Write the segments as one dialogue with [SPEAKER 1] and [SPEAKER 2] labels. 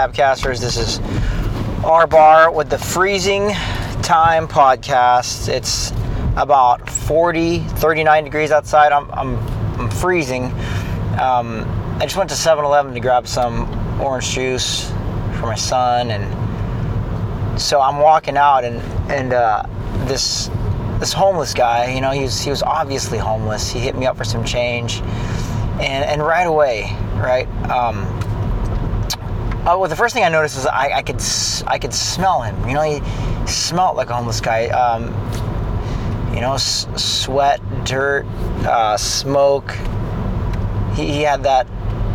[SPEAKER 1] Grabcasters. This is our bar with the freezing time podcast. It's about 40, 39 degrees outside. I'm, I'm, I'm freezing. Um, I just went to 7 Eleven to grab some orange juice for my son. And so I'm walking out, and, and uh, this this homeless guy, you know, he was, he was obviously homeless. He hit me up for some change. And, and right away, right, um, uh, well, the first thing I noticed was I, I could I could smell him. You know, he smelled like a homeless guy. Um, you know, s- sweat, dirt, uh, smoke. He, he, had that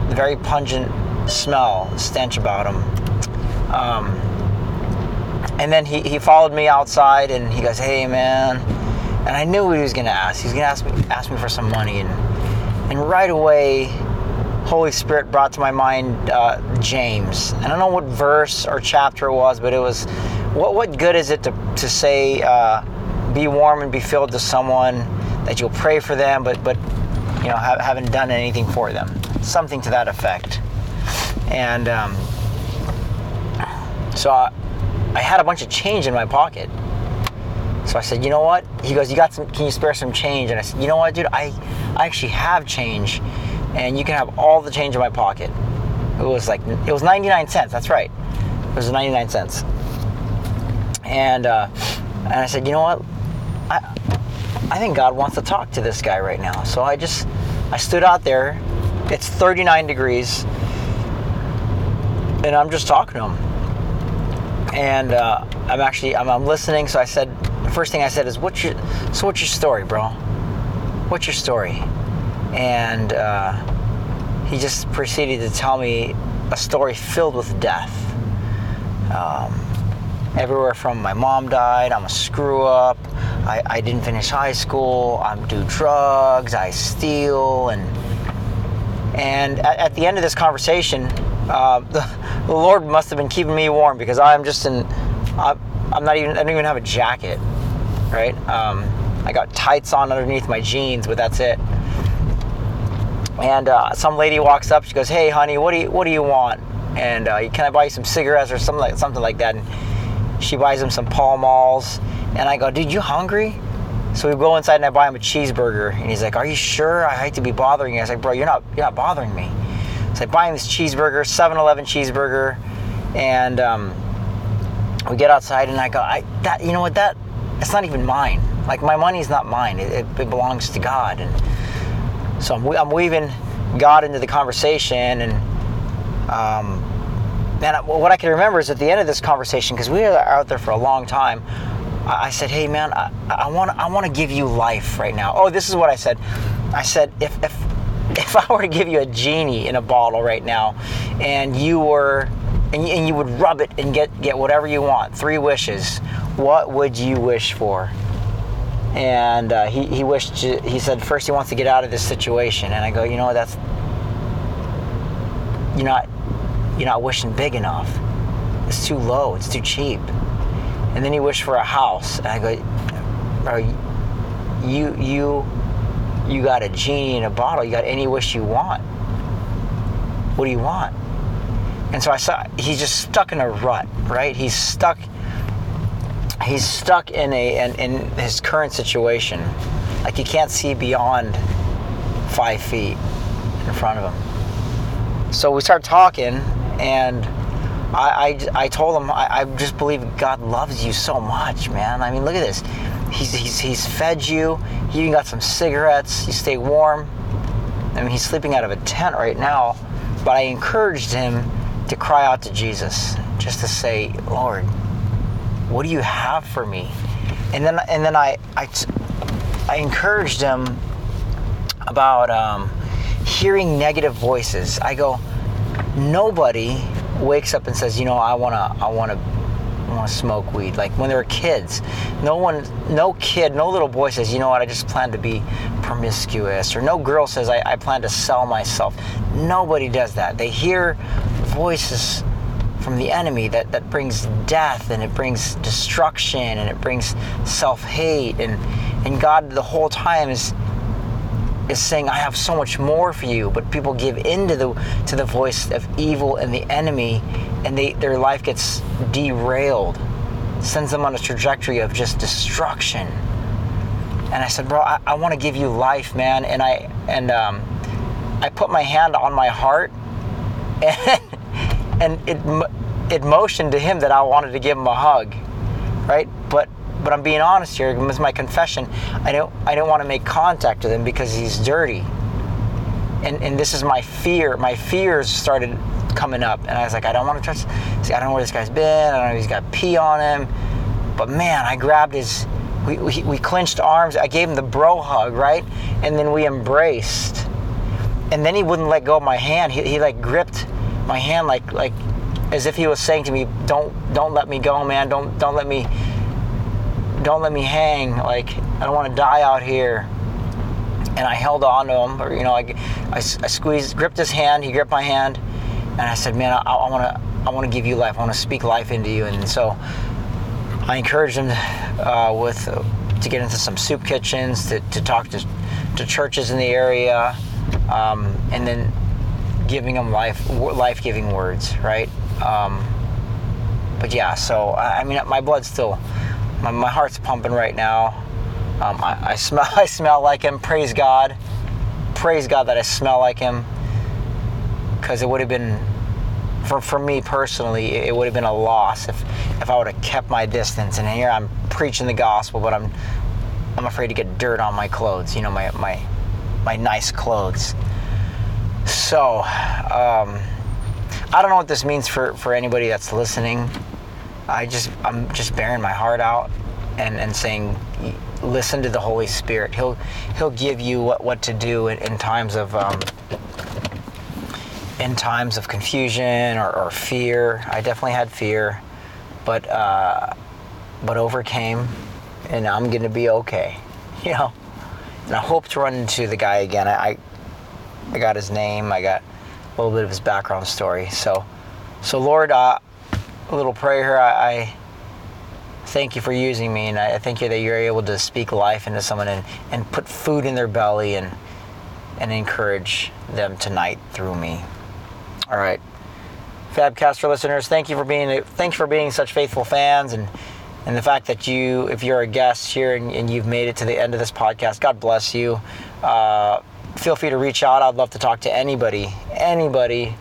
[SPEAKER 1] very pungent smell, stench about him. Um, and then he, he followed me outside and he goes, "Hey, man," and I knew what he was gonna ask. He was gonna ask me ask me for some money, and and right away Holy Spirit brought to my mind uh, James. I don't know what verse or chapter it was, but it was what, what good is it to, to say, uh, be warm and be filled to someone that you'll pray for them, but, but you know, ha- haven't done anything for them? Something to that effect. And um, so I, I had a bunch of change in my pocket. So I said, you know what? He goes, you got some? Can you spare some change? And I said, you know what, dude? I, I actually have change and you can have all the change in my pocket. It was like it was 99 cents. That's right. It was 99 cents. And uh, and I said, you know what? I I think God wants to talk to this guy right now. So I just I stood out there. It's 39 degrees, and I'm just talking to him. And uh, I'm actually I'm, I'm listening. So I said the first thing I said is, "What's your so what's your story, bro? What's your story?" And uh, he just proceeded to tell me a story filled with death. Um, everywhere from my mom died, I'm a screw up, I, I didn't finish high school, I'm do drugs, I steal, and and at, at the end of this conversation, uh, the, the, Lord must have been keeping me warm because I'm just in, I, I'm not even, I don't even have a jacket, right? Um, I got tights on underneath my jeans, but that's it and uh, some lady walks up. She goes, "Hey, honey, what do you what do you want?" And uh, can I buy you some cigarettes or something like something like that? And she buys him some Pall Malls, and I go, "Dude, you hungry?" So we go inside and I buy him a cheeseburger, and he's like, "Are you sure? I hate to be bothering you." I was like, "Bro, you're not you're not bothering me." So I buy him this cheeseburger, 7-Eleven cheeseburger, and um, we get outside, and I go, "I that you know what that it's not even mine. Like my money's not mine. It, it, it belongs to God." And so I'm, I'm weaving God into the conversation, and um, and what I can remember is at the end of this conversation, because we were out there for a long time. I said, "Hey, man, I want I want to give you life right now." Oh, this is what I said. I said, "If if if I were to give you a genie in a bottle right now, and you were and you, and you would rub it and get get whatever you want, three wishes, what would you wish for?" And uh, he, he wished to, he said first he wants to get out of this situation. And i go you know that's you're not you're not wishing big enough. It's too low. It's too cheap. And then he wished for a house. And i go bro you you you got a genie in a bottle. You got any wish you want. What do you want? And so i saw he's just stuck in a rut right? He's stuck he's stuck in a in, in his current situation like he can't see beyond five feet in front of him so we start talking and I, I, I told him I, I just believe God loves you so much, man. I mean, look at this. He's, he's, he's fed you. He even got some cigarettes. You stay warm. I mean, he's sleeping out of a tent right now. But I encouraged him to cry out to Jesus, just to say, Lord, what do you have for me? And then, and then I, I, I encouraged him about um, hearing negative voices. I go, nobody wakes up and says, you know, I wanna, I wanna, wanna smoke weed. Like when they were kids, no one, no kid, no little boy says, you know what, I just plan to be promiscuous, or no girl says, I, I plan to sell myself. Nobody does that. They hear voices from the enemy that, that brings death and it brings destruction and it brings self-hate and and God the whole time is is saying, "I have so much more for you," but people give in to the to the voice of evil and the enemy, and they their life gets derailed, sends them on a trajectory of just destruction. And I said, "Bro, I, I want to give you life, man." And I and um, I put my hand on my heart, and and it it motioned to him that I wanted to give him a hug, right? But but I'm being honest here. It was my confession. I don't I don't want to make contact with him because he's dirty. And and this is my fear. My fears started coming up, and I was like, I don't want to touch. See, I don't know where this guy's been. I don't know if he's got pee on him. But man, I grabbed his. We, we, we clinched arms. I gave him the bro hug, right? And then we embraced. And then he wouldn't let go of my hand. He, he like gripped my hand like like as if he was saying to me, "Don't don't let me go, man. Don't don't let me don't let me hang. Like I don't want to die out here." And I held on to him, or you know, I, I, I squeezed, gripped his hand. He gripped my hand, and I said, "Man, I want to I want to give you life. I want to speak life into you." And so I encouraged him uh, with uh, to get into some soup kitchens, to, to talk to to churches in the area, um, and then giving them life life giving words, right? Um, but yeah, so I, mean, my blood's still, my, my heart's pumping right now. Um, I, I, smell, I smell like him. Praise God, praise God that I smell like him, because it would have been, for for me personally, it would have been a loss if if I would have kept my distance. And here I'm preaching the gospel, but I'm I'm afraid to get dirt on my clothes. You know, my my my nice clothes. So. Um, I don't know what this means for, for anybody that's listening. I just I'm just bearing my heart out and, and saying listen to the Holy Spirit. He'll he'll give you what, what to do in, in times of um, in times of confusion or, or, fear. I definitely had fear, but uh, but overcame, and I'm gonna be okay. You know, and I hope to run into the guy again. I I got his name. I got a little bit of his background story. So, so Lord, uh, a little prayer here. I, I, thank you for using me, and I thank you that you're able to speak life into someone and, and put food in their belly and and encourage them tonight through me. All right, Fabcaster listeners, thank you for being thank you for being such faithful fans and and the fact that you, if you're a guest here and, and you've made it to the end of this podcast, God bless you. Uh, feel free to reach out. I'd love to talk to anybody, anybody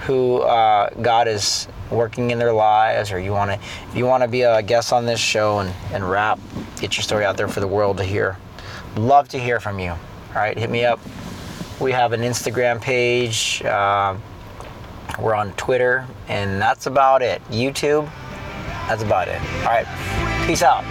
[SPEAKER 1] who uh, God is working in their lives, or you want to, if you want to be a guest on this show and, and rap, get your story out there for the world to hear. Love to hear from you. All right, hit me up. We have an Instagram page. Uh, we're on Twitter, and that's about it. YouTube, that's about it. All right, peace out.